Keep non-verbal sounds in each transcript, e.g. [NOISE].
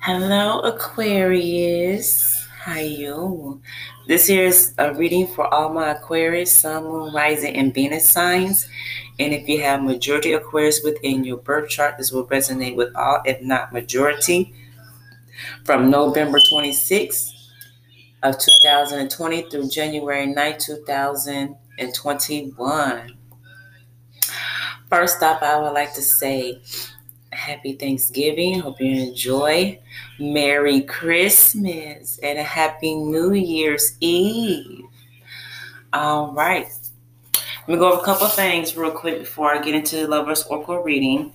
Hello, Aquarius. How you? This here is a reading for all my Aquarius, Sun, Moon, Rising, and Venus signs. And if you have majority Aquarius within your birth chart, this will resonate with all, if not majority. From November 26th of 2020 through January 9, 2021. First off, I would like to say happy Thanksgiving. Hope you enjoy. Merry Christmas and a happy New Year's Eve. All right. Let me go over a couple things real quick before I get into the Lover's Oracle reading.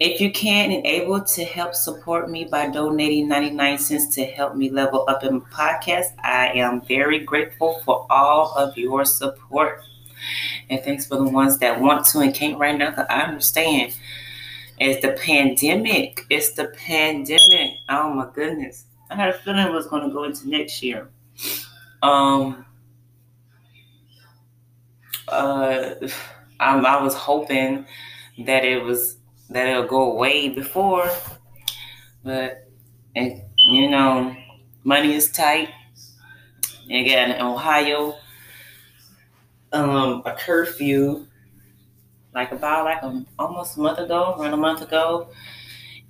If you can and able to help support me by donating 99 cents to help me level up in my podcast, I am very grateful for all of your support. And thanks for the ones that want to and can't right now, because I understand. It's the pandemic. It's the pandemic. Oh my goodness. I had a feeling it was going to go into next year. Um, uh, I, I was hoping that it was that it'll go away before, but it, you know, money is tight. Again, in Ohio, um, a curfew like about like a, almost a month ago, around a month ago.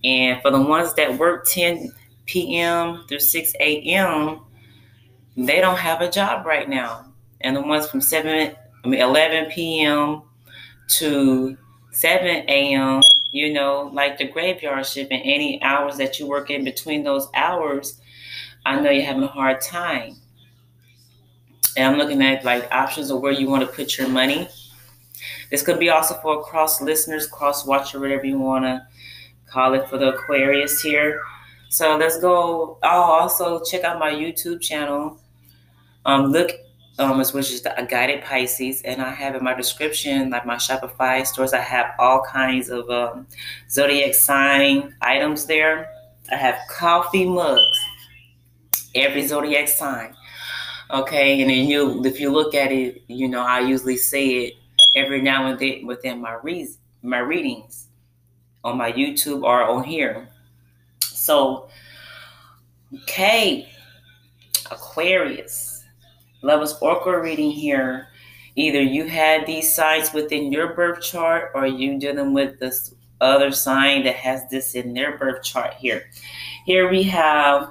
And for the ones that work 10 p.m. through 6 a.m., they don't have a job right now. And the ones from 7, I mean 11 p.m. to 7 a.m., you know, like the graveyard shift and any hours that you work in between those hours, I know you're having a hard time. And I'm looking at like options of where you want to put your money. This could be also for cross listeners, cross watcher, whatever you want to call it for the Aquarius here. So let's go. I'll also check out my YouTube channel. Um, look, um, which is the guided Pisces, and I have in my description, like my Shopify stores, I have all kinds of um, zodiac sign items there. I have coffee mugs, every zodiac sign. Okay, and then you, if you look at it, you know I usually say it every now and then within my re- my readings on my YouTube or on here. So, okay, Aquarius, Lover's Oracle reading here. Either you had these signs within your birth chart, or you dealing with this other sign that has this in their birth chart here. Here we have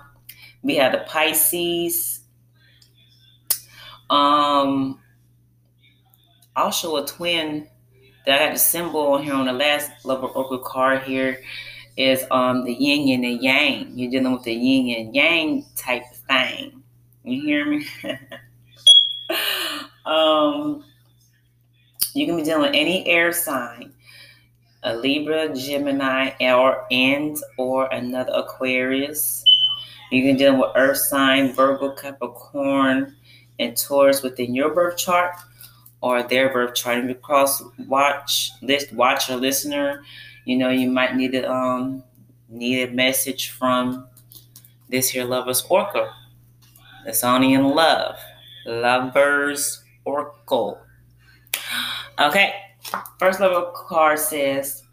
we have the Pisces. Um, Show a twin that I got the symbol on here on the last level Oracle card here is um the yin and the yang. You're dealing with the yin and yang type of thing. You hear me? [LAUGHS] um you can be dealing with any air sign, a Libra, Gemini, or and or another Aquarius. You can deal with Earth sign, Virgo, Capricorn, and Taurus within your birth chart or their chart. If you cross watch list watch a listener, you know you might need a um need a message from this here lover's oracle. In love. Lover's oracle. Okay. First level card says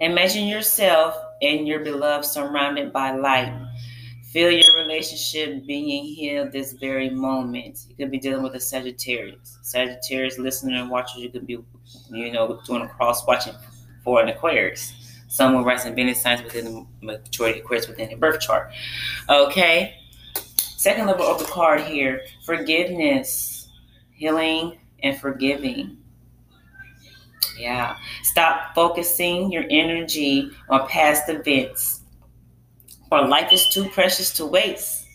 Imagine yourself and your beloved surrounded by light Feel your relationship being healed this very moment. You could be dealing with a Sagittarius. Sagittarius listening and watching, you could be, you know, doing a cross watching for an Aquarius. Someone writes in Venus signs within the majority of Aquarius within their birth chart. Okay. Second level of the card here forgiveness, healing, and forgiving. Yeah. Stop focusing your energy on past events or life is too precious to waste.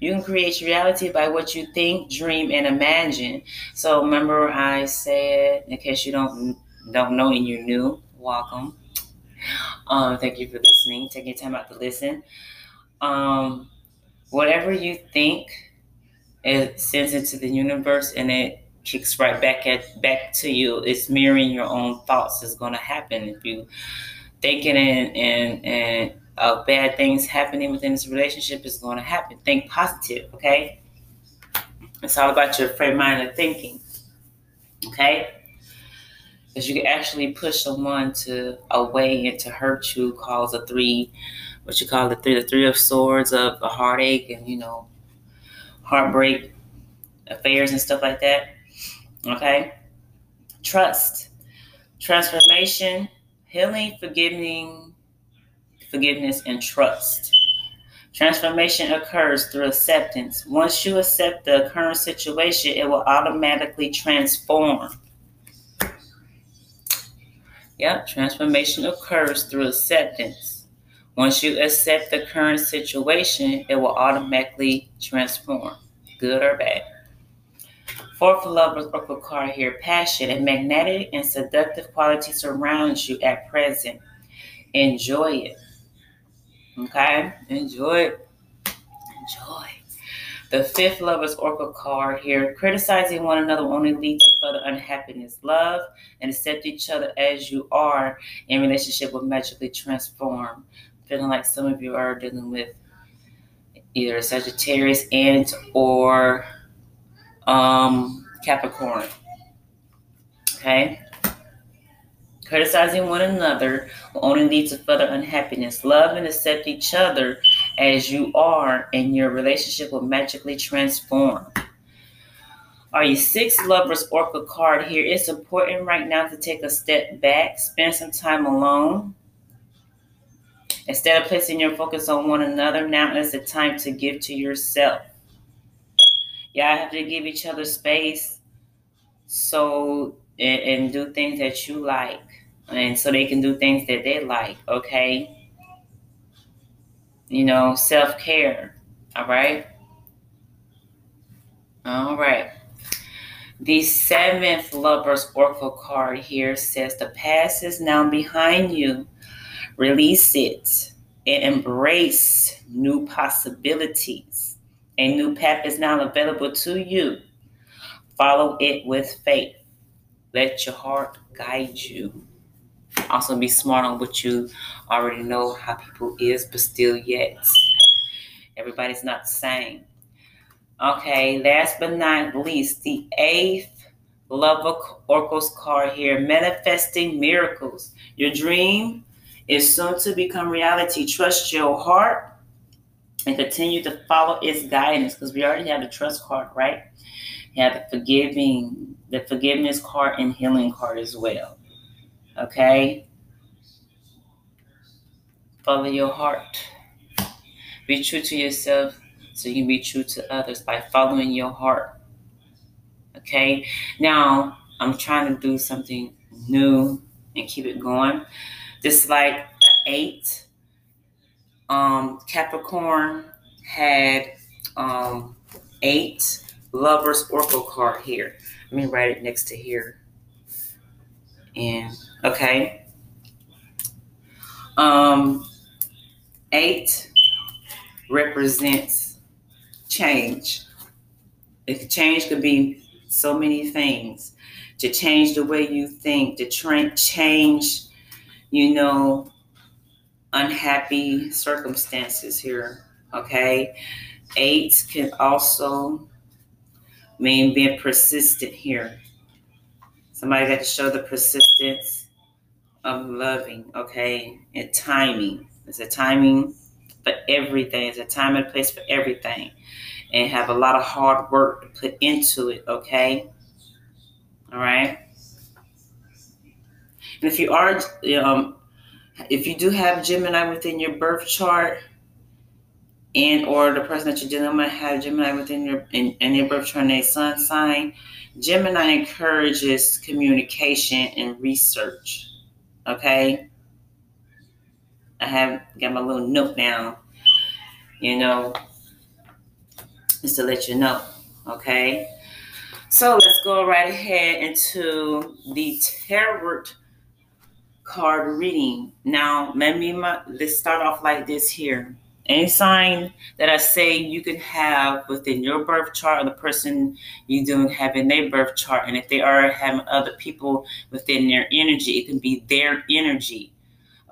You can create reality by what you think, dream, and imagine. So remember, I said, in case you don't don't know and you're new, welcome. Um, thank you for listening. Take your time out to listen. Um, whatever you think, it sends it to the universe, and it kicks right back at back to you. It's mirroring your own thoughts. Is going to happen if you thinking and and and of bad things happening within this relationship is going to happen. Think positive, okay? It's all about your frame mind of thinking, okay? Because you can actually push someone to away and to hurt you, cause a three, what you call the three, the three of swords of a heartache and you know, heartbreak, affairs and stuff like that. Okay. Trust, transformation, healing, forgiving, forgiveness, and trust. Transformation occurs through acceptance. Once you accept the current situation, it will automatically transform. Yep, transformation occurs through acceptance. Once you accept the current situation, it will automatically transform, good or bad. Fourth lover's oracle card here passion and magnetic and seductive qualities surround you at present. Enjoy it. Okay? Enjoy. Enjoy. The fifth lover's oracle card here criticizing one another only leads to further unhappiness. Love and accept each other as you are in relationship will magically transform. Feeling like some of you are dealing with either Sagittarius and or um, Capricorn. Okay? Criticizing one another will only lead to further unhappiness. Love and accept each other as you are, and your relationship will magically transform. Are you six lovers oracle card here? It's important right now to take a step back, spend some time alone. Instead of placing your focus on one another, now is the time to give to yourself. Y'all have to give each other space so and, and do things that you like and so they can do things that they like, okay? You know, self-care, all right? All right. The seventh lover's oracle card here says the past is now behind you. Release it and embrace new possibilities. A new path is now available to you. Follow it with faith. Let your heart guide you. Also, be smart on what you already know how people is, but still yet. Everybody's not the same. Okay, last but not least, the eighth love oracles card here, manifesting miracles. Your dream is soon to become reality. Trust your heart and continue to follow its guidance because we already have the trust card, right? You have the forgiving, the forgiveness card and healing card as well. Okay? Follow your heart. Be true to yourself so you can be true to others by following your heart. Okay? Now, I'm trying to do something new and keep it going. Just like eight um, Capricorn had um, eight lovers oracle card here. Let me write it next to here. And okay. Um, eight represents change. If change could be so many things. To change the way you think, to tra- change, you know, unhappy circumstances here. Okay. Eight can also mean being persistent here. Somebody got to show the persistence of loving, okay, and timing. It's a timing for everything. It's a time and place for everything. And have a lot of hard work to put into it, okay? All right. And if you are um, if you do have Gemini within your birth chart, and or the person that you're dealing with have Gemini within your in, in your birth chart and sun sign, Gemini encourages communication and research. Okay. I have got my little note down, you know, just to let you know. Okay. So let's go right ahead into the tarot card reading. Now, let me let's start off like this here. Any sign that I say you can have within your birth chart or the person you do have in their birth chart, and if they are having other people within their energy, it can be their energy.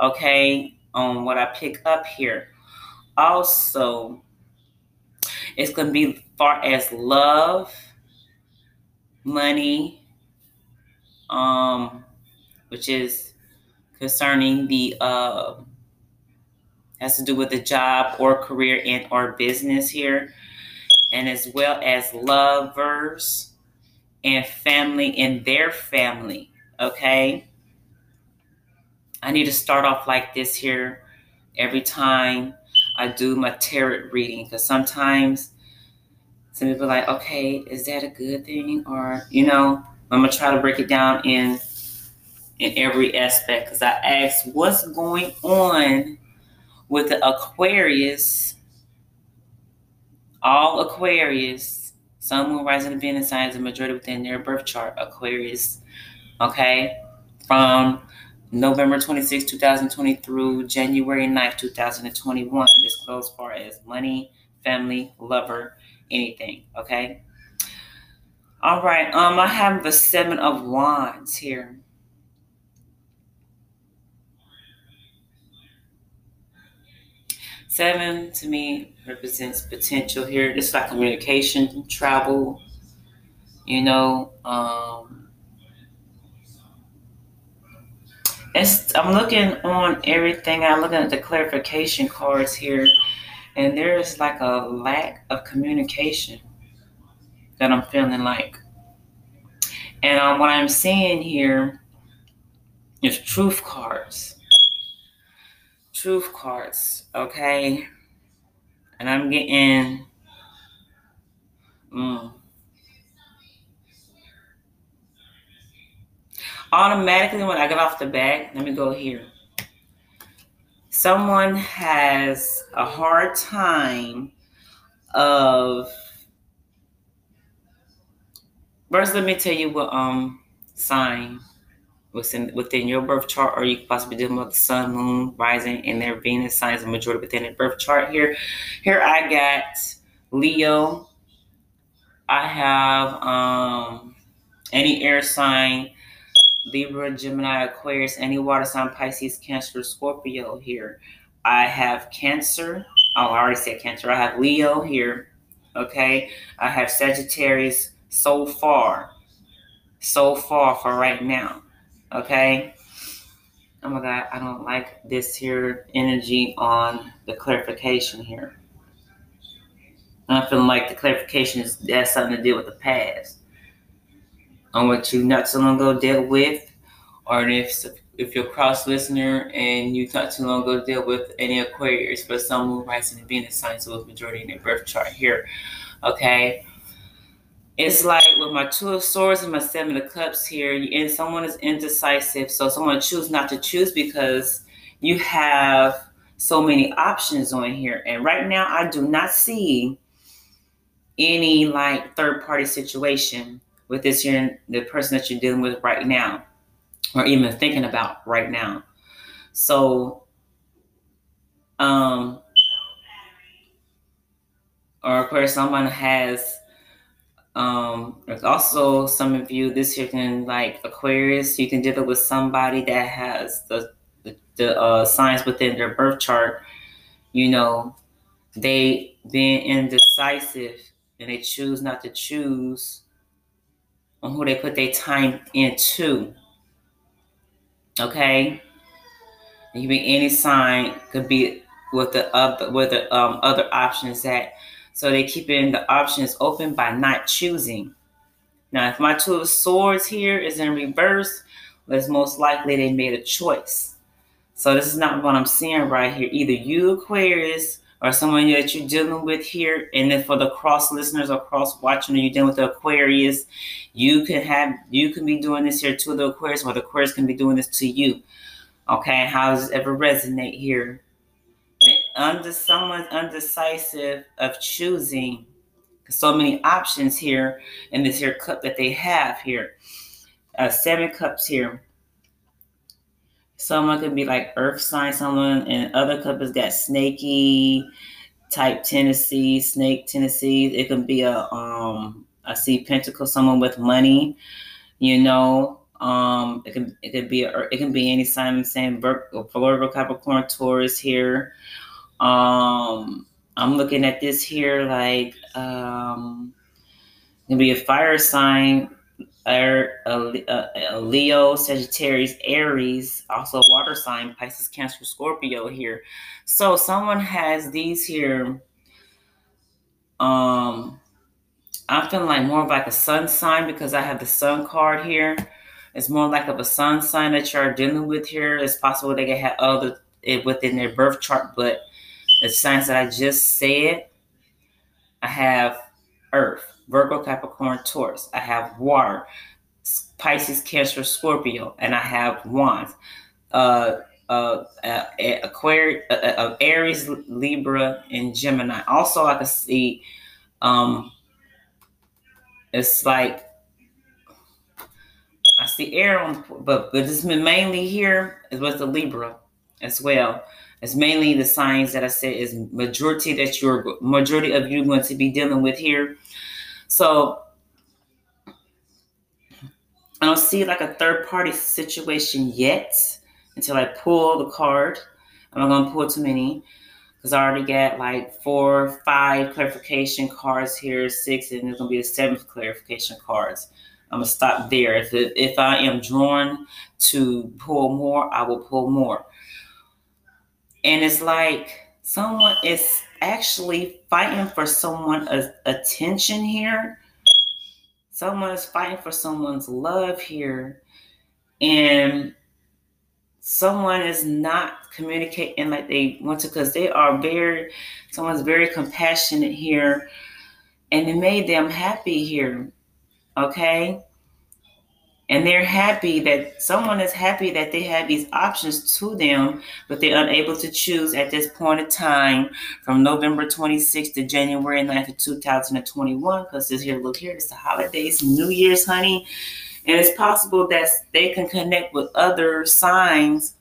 Okay, on what I pick up here. Also, it's going to be far as love, money, um, which is concerning the uh, has to do with the job or career and or business here, and as well as lovers and family and their family. Okay. I need to start off like this here every time I do my tarot reading because sometimes some people are like, okay, is that a good thing? Or, you know, I'm gonna try to break it down in in every aspect because I ask what's going on with the Aquarius, all Aquarius, Sun, Moon, Rising, and Venus signs, the majority within their birth chart, Aquarius, okay, from November 26, 2020 through January 9th, 2021. This goes as far as money, family, lover, anything, okay? All right, um, I have the Seven of Wands here. Seven to me represents potential here. This is like communication, travel, you know, um, it's, I'm looking on everything. I'm looking at the clarification cards here, and there's like a lack of communication that I'm feeling like. And um, what I'm seeing here is truth cards. Truth cards, okay? And I'm getting. Mm, automatically when I get off the bag, let me go here. Someone has a hard time of first let me tell you what um sign within within your birth chart or you could possibly dealing with the sun, moon, rising, and their Venus signs the majority within their birth chart here. Here I got Leo. I have um any air sign Libra, Gemini, Aquarius, any water sign, Pisces, Cancer, Scorpio here. I have Cancer. Oh, I already said Cancer. I have Leo here. Okay. I have Sagittarius so far. So far for right now. Okay. Oh my God, I don't like this here energy on the clarification here. I'm feeling like the clarification is has something to do with the past on what you not so long ago dealt with, or if if you're cross listener and you not too long ago dealt with any Aquarius, but some moon rising and Venus signs, it's majority in their birth chart here. Okay. It's like with my two of swords and my seven of cups here, and someone is indecisive. So someone choose not to choose because you have so many options on here. And right now I do not see any like third party situation with this year, the person that you're dealing with right now, or even thinking about right now. So, um, or of course, someone has, um, also some of you this year can like Aquarius, you can deal with somebody that has the the, the uh, signs within their birth chart. You know, they being indecisive and they choose not to choose on who they put their time into. Okay? Can be any sign, could be with the other with the um, other options that so they keeping the options open by not choosing. Now, if my two of swords here is in reverse, it's most likely they made a choice. So this is not what I'm seeing right here. Either you, Aquarius, or someone that you're dealing with here, and then for the cross listeners or cross watching, or you're dealing with the Aquarius, you can have you can be doing this here to the Aquarius, or the Aquarius can be doing this to you. Okay, how does it ever resonate here? Under someone's undecisive of choosing so many options here in this here cup that they have here. Uh, seven cups here. Someone could be like earth sign, someone, and other cup has got snaky type Tennessee, snake Tennessee. It can be a um I see pentacle, someone with money, you know. Um, it can it could be a, it can be any sign. I'm saying Virgo, Capricorn, Taurus here. Um, I'm looking at this here like um, can be a fire sign a, a, a, Leo, Sagittarius, Aries, also a water sign, Pisces, Cancer, Scorpio here. So someone has these here. Um, I'm feeling like more of like a sun sign because I have the sun card here. It's more like of a sun sign that you're dealing with here. It's possible they can have other it within their birth chart, but the signs that I just said, I have Earth, Virgo, Capricorn, Taurus. I have water, Pisces, Cancer, Scorpio, and I have wands. Uh, uh, uh, Aquarius, uh, uh, Aries, Libra, and Gemini. Also, I can see um, it's like I see air on, but but this mainly here is with the Libra as well. It's mainly the signs that I said is majority that you're majority of you going to be dealing with here. So I don't see like a third party situation yet until I pull the card. I'm not gonna pull too many because I already got like four, five clarification cards here, six, and there's gonna be a seventh clarification cards. I'm gonna stop there. If if I am drawn to pull more, I will pull more. And it's like someone is actually fighting for someone's attention here. Someone is fighting for someone's love here. And someone is not communicating like they want to because they are very someone's very compassionate here and it made them happy here okay and they're happy that someone is happy that they have these options to them but they're unable to choose at this point in time from november 26th to january 9th of 2021 because this here look here it's the holidays new year's honey and it's possible that they can connect with other signs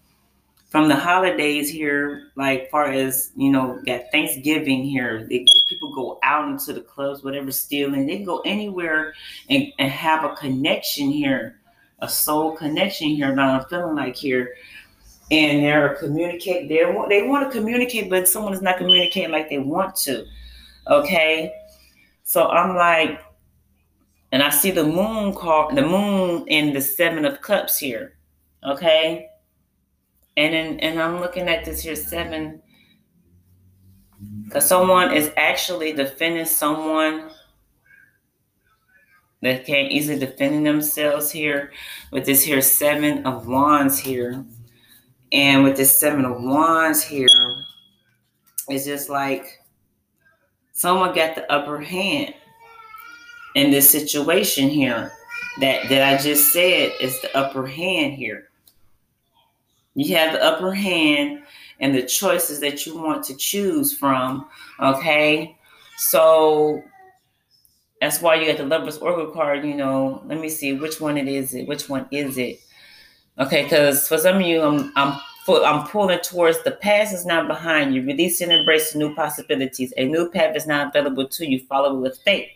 from the holidays here, like far as you know, got Thanksgiving here. They, people go out into the clubs, whatever, stealing. They can go anywhere and, and have a connection here, a soul connection here. That I'm feeling like here, and they're communicate. They want they want to communicate, but someone is not communicating like they want to. Okay, so I'm like and I see the moon card, the moon in the seven of cups here. Okay. And then and I'm looking at this here seven. Because someone is actually defending someone that can't easily defend themselves here with this here seven of wands here. And with this seven of wands here, it's just like someone got the upper hand in this situation here that that I just said is the upper hand here. You have the upper hand and the choices that you want to choose from. Okay, so that's why you got the Lover's Oracle card. You know, let me see which one it is. It which one is it? Okay, because for some of you, I'm I'm I'm pulling towards the past is not behind you. Release and embrace new possibilities. A new path is now available to you. Follow with faith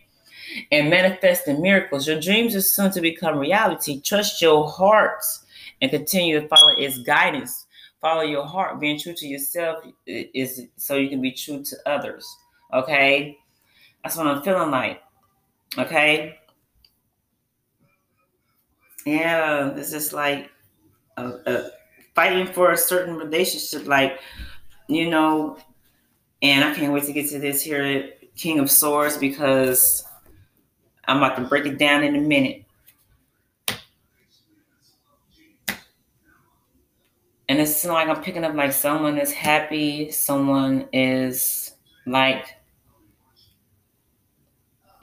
and manifest the miracles. Your dreams are soon to become reality. Trust your heart and continue to follow its guidance. Follow your heart. Being true to yourself is so you can be true to others. Okay? That's what I'm feeling like. Okay? Yeah, this is like a, a fighting for a certain relationship, like, you know, and I can't wait to get to this here, King of Swords, because I'm about to break it down in a minute. And it's like I'm picking up like someone is happy, someone is like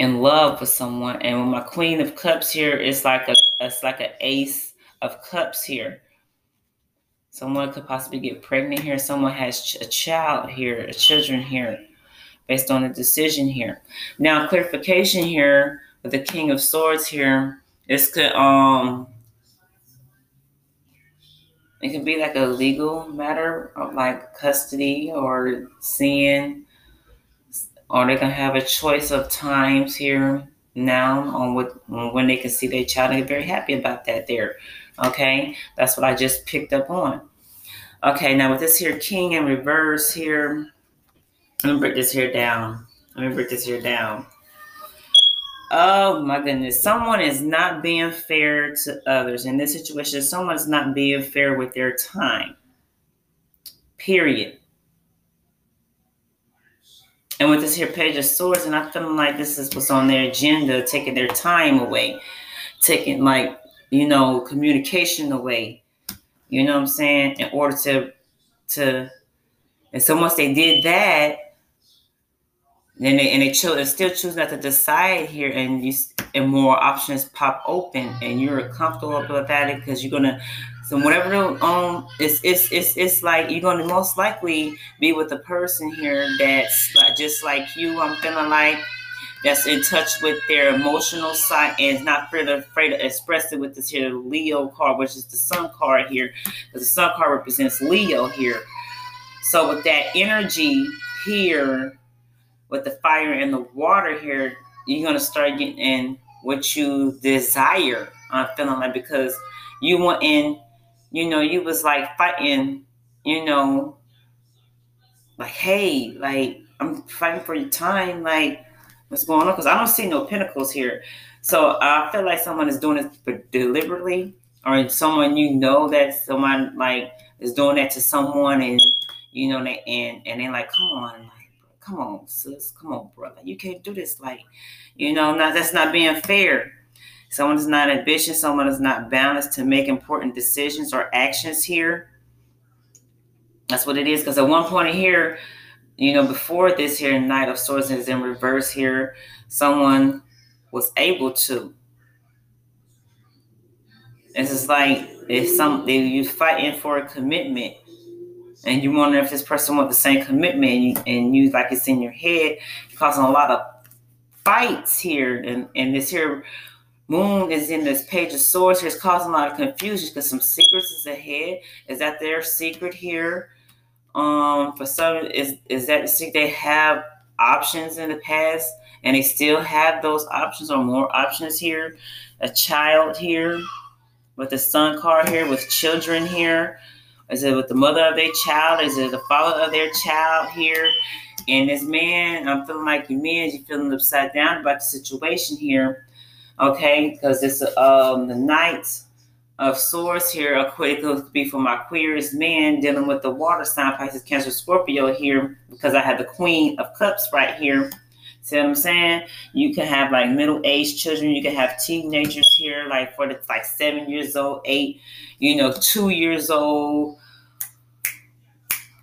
in love with someone. And with my Queen of Cups here, it's like a it's like an Ace of Cups here. Someone could possibly get pregnant here. Someone has a child here, a children here, based on a decision here. Now, clarification here with the King of Swords here, this could um it could be like a legal matter of like custody or seeing or they gonna have a choice of times here now on what when they can see their child get very happy about that there. Okay, that's what I just picked up on. Okay, now with this here king in reverse here, let me break this here down. Let me break this here down. Oh my goodness. Someone is not being fair to others. In this situation, someone's not being fair with their time. Period. And with this here page of swords, and I feeling like this is what's on their agenda, taking their time away, taking like, you know, communication away. You know what I'm saying? In order to to and so once they did that, then they and they chose still choose not to decide here, and you and more options pop open, and you're comfortable with that because you're gonna. So whatever um, it's it's it's it's like you're gonna most likely be with a person here that's like, just like you. I'm feeling like that's in touch with their emotional side and is not afraid, afraid to express it with this here Leo card, which is the Sun card here, because the Sun card represents Leo here. So with that energy here with the fire and the water here, you're gonna start getting in what you desire. I'm feeling like because you want in, you know, you was like fighting, you know, like hey, like I'm fighting for your time, like what's going on? Because I don't see no pentacles here. So I feel like someone is doing it deliberately, or someone you know that someone like is doing that to someone, and you know, they, and and they're like, come on, like come on, sis, come on, brother, you can't do this. Like, you know, not that's not being fair. Someone is not ambitious, someone is not balanced to make important decisions or actions here. That's what it is. Because at one point here, you know, before this here, Knight of Swords is in reverse here, someone was able to. It's just like it's some they you fighting for a commitment and you wonder if this person wants the same commitment and you, and you like it's in your head causing a lot of fights here and, and this here moon is in this page of swords is causing a lot of confusion because some secrets is ahead is that their secret here um for some is is that they have options in the past and they still have those options or more options here a child here with the sun card here with children here is it with the mother of their child? Is it the father of their child here? And this man, I'm feeling like you man, you're feeling upside down about the situation here. Okay, because it's um the knight of swords here. A quick could be for my Aquarius man dealing with the water sign, Pisces, Cancer, Scorpio here, because I have the Queen of Cups right here. See what I'm saying? You can have like middle-aged children. You can have teenagers here, like for the like seven years old, eight, you know, two years old,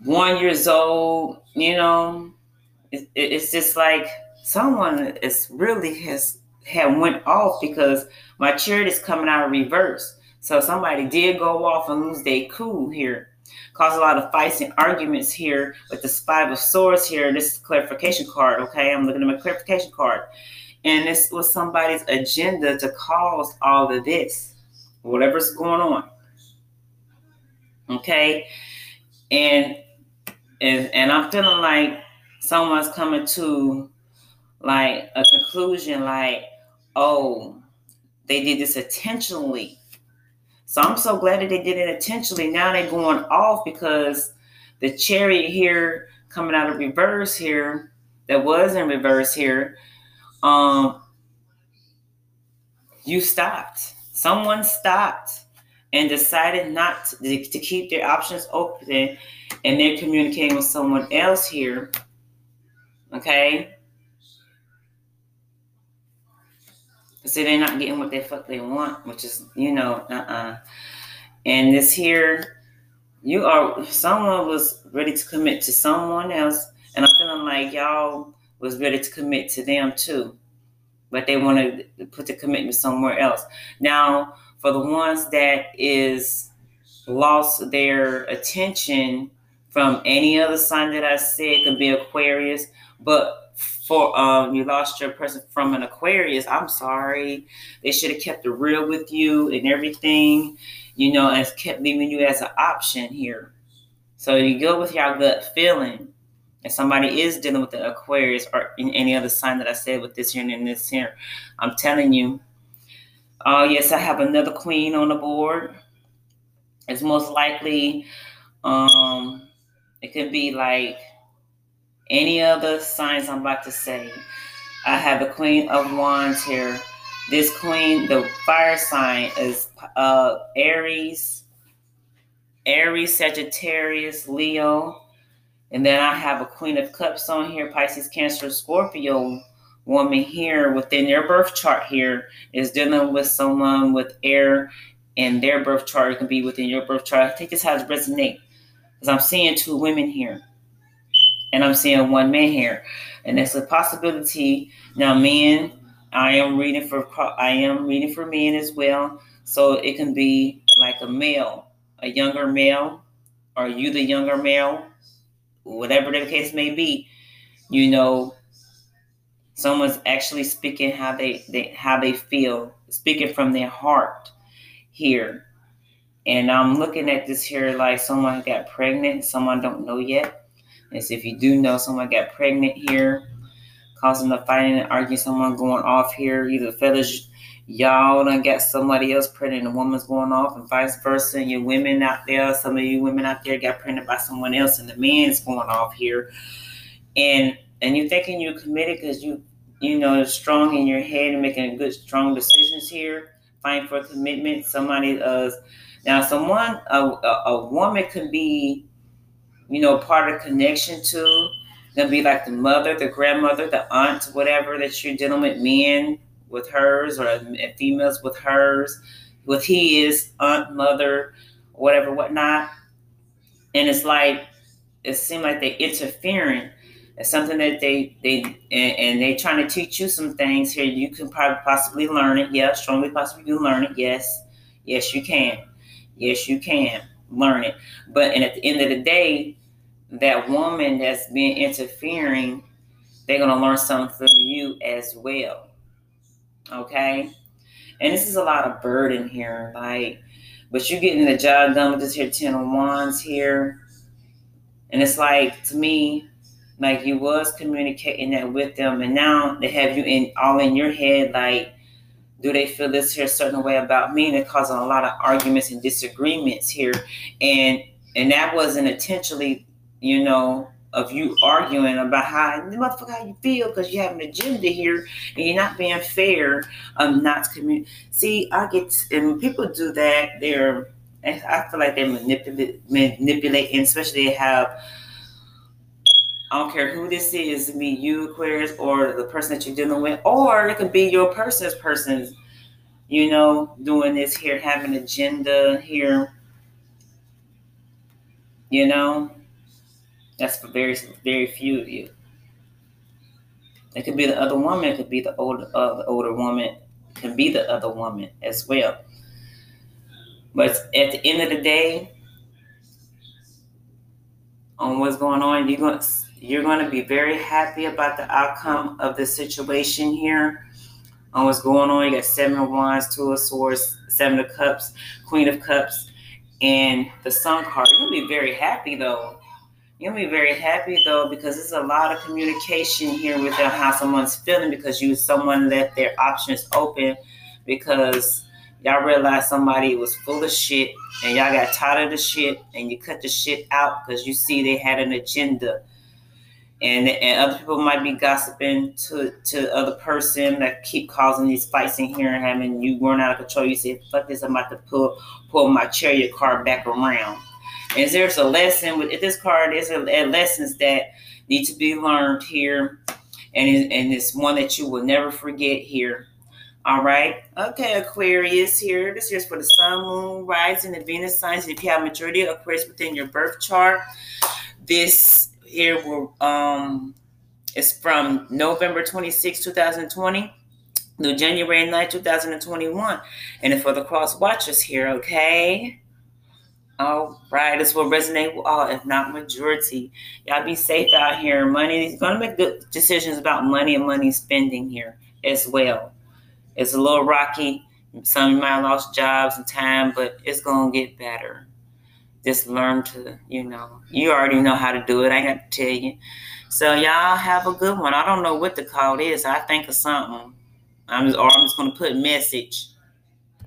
one years old, you know, it, it's just like someone is really has had went off because my chariot is coming out of reverse. So somebody did go off and lose their cool here. Cause a lot of fights and arguments here with the five of swords here. This is clarification card, okay? I'm looking at my clarification card. And this was somebody's agenda to cause all of this, whatever's going on. Okay? And and and I'm feeling like someone's coming to like a conclusion like, oh, they did this intentionally. So I'm so glad that they did it intentionally. Now they're going off because the chariot here coming out of reverse here, that was in reverse here, um, you stopped. Someone stopped and decided not to, to keep their options open and they're communicating with someone else here, okay? See, they're not getting what they fuck they want, which is, you know, uh-uh. And this here, you are, someone was ready to commit to someone else, and I'm feeling like y'all was ready to commit to them too. But they want to put the commitment somewhere else. Now, for the ones that is lost their attention from any other sign that I said. Could be Aquarius, but for um, you lost your person from an Aquarius, I'm sorry. They should have kept it real with you and everything, you know, and kept leaving you as an option here. So you go with your gut feeling. If somebody is dealing with the Aquarius or in any other sign that I said with this here and this here, I'm telling you. Oh, uh, yes, I have another queen on the board. It's most likely um, it could be like any other signs I'm about to say. I have the Queen of Wands here. This queen, the fire sign is uh, Aries, Aries, Sagittarius, Leo. And then I have a Queen of Cups on here, Pisces, Cancer, Scorpio woman here within your birth chart here is dealing with someone with air and their birth chart. It can be within your birth chart. I think this has resonate because I'm seeing two women here and I'm seeing one man here. And it's a possibility. Now, men, I am reading for I am reading for men as well. So it can be like a male, a younger male, or you the younger male, whatever the case may be. You know, someone's actually speaking how they, they how they feel, speaking from their heart here. And I'm looking at this here like someone got pregnant, someone don't know yet. So if you do know someone got pregnant here, causing a fighting and arguing, someone going off here, either fellas, y'all done got somebody else pregnant, a woman's going off, and vice versa. And you women out there, some of you women out there got pregnant by someone else, and the man's going off here. And and you're thinking you're committed because you you know strong in your head and making good strong decisions here fighting for commitment somebody uh now someone a, a, a woman could be you know part of connection to gonna be like the mother the grandmother the aunt whatever that you're dealing with men with hers or females with hers with his aunt mother whatever whatnot and it's like it seems like they're interfering it's something that they they and, and they trying to teach you some things here. You can probably possibly learn it. Yeah, strongly possibly you learn it. Yes, yes you can. Yes you can learn it. But and at the end of the day, that woman that's been interfering, they're gonna learn something from you as well. Okay, and this is a lot of burden here. Like, but you're getting the job done with this here ten of wands here, and it's like to me like you was communicating that with them and now they have you in all in your head like do they feel this here certain way about me and it causing a lot of arguments and disagreements here and and that wasn't intentionally you know of you arguing about how the motherfucker how you feel because you have an agenda here and you're not being fair um not to communicate see i get and people do that they're i feel like they manipulate manipulate and especially they have I don't care who this is, be you, Aquarius, or the person that you're dealing with, or it could be your person's person, you know, doing this here, having agenda here. You know, that's for very, very few of you. It could be the other woman. It could be the older, uh, the older woman. It can be the other woman as well. But at the end of the day, on what's going on, you're going to you're going to be very happy about the outcome of the situation here. On what's going on, you got seven of wands, two of swords, seven of cups, queen of cups, and the sun card. You'll be very happy though. Gonna be very happy though because there's a lot of communication here with how someone's feeling because you someone left their options open because y'all realized somebody was full of shit and y'all got tired of the shit and you cut the shit out because you see they had an agenda and and other people might be gossiping to to other person that keep causing these fights in here and having you run out of control. You say, "Fuck this! I'm about to pull pull my chariot car back around." And there's a lesson with this card. There's a, a lessons that need to be learned here, and and it's one that you will never forget here. All right. Okay, Aquarius here. This is for the sun, moon, rising, the Venus signs. If you have majority of Aquarius within your birth chart, this here will um it's from November 26, 2020 to January 9, 2021. And for the cross watchers here, okay? All right, this will resonate with all, if not majority. Y'all be safe out here. Money is gonna make good decisions about money and money spending here as well. It's a little rocky. Some of might have lost jobs and time, but it's gonna get better just learn to, you know, you already know how to do it. I got to tell you. So y'all have a good one. I don't know what the call is. I think of something. I'm just, or I'm just gonna put message.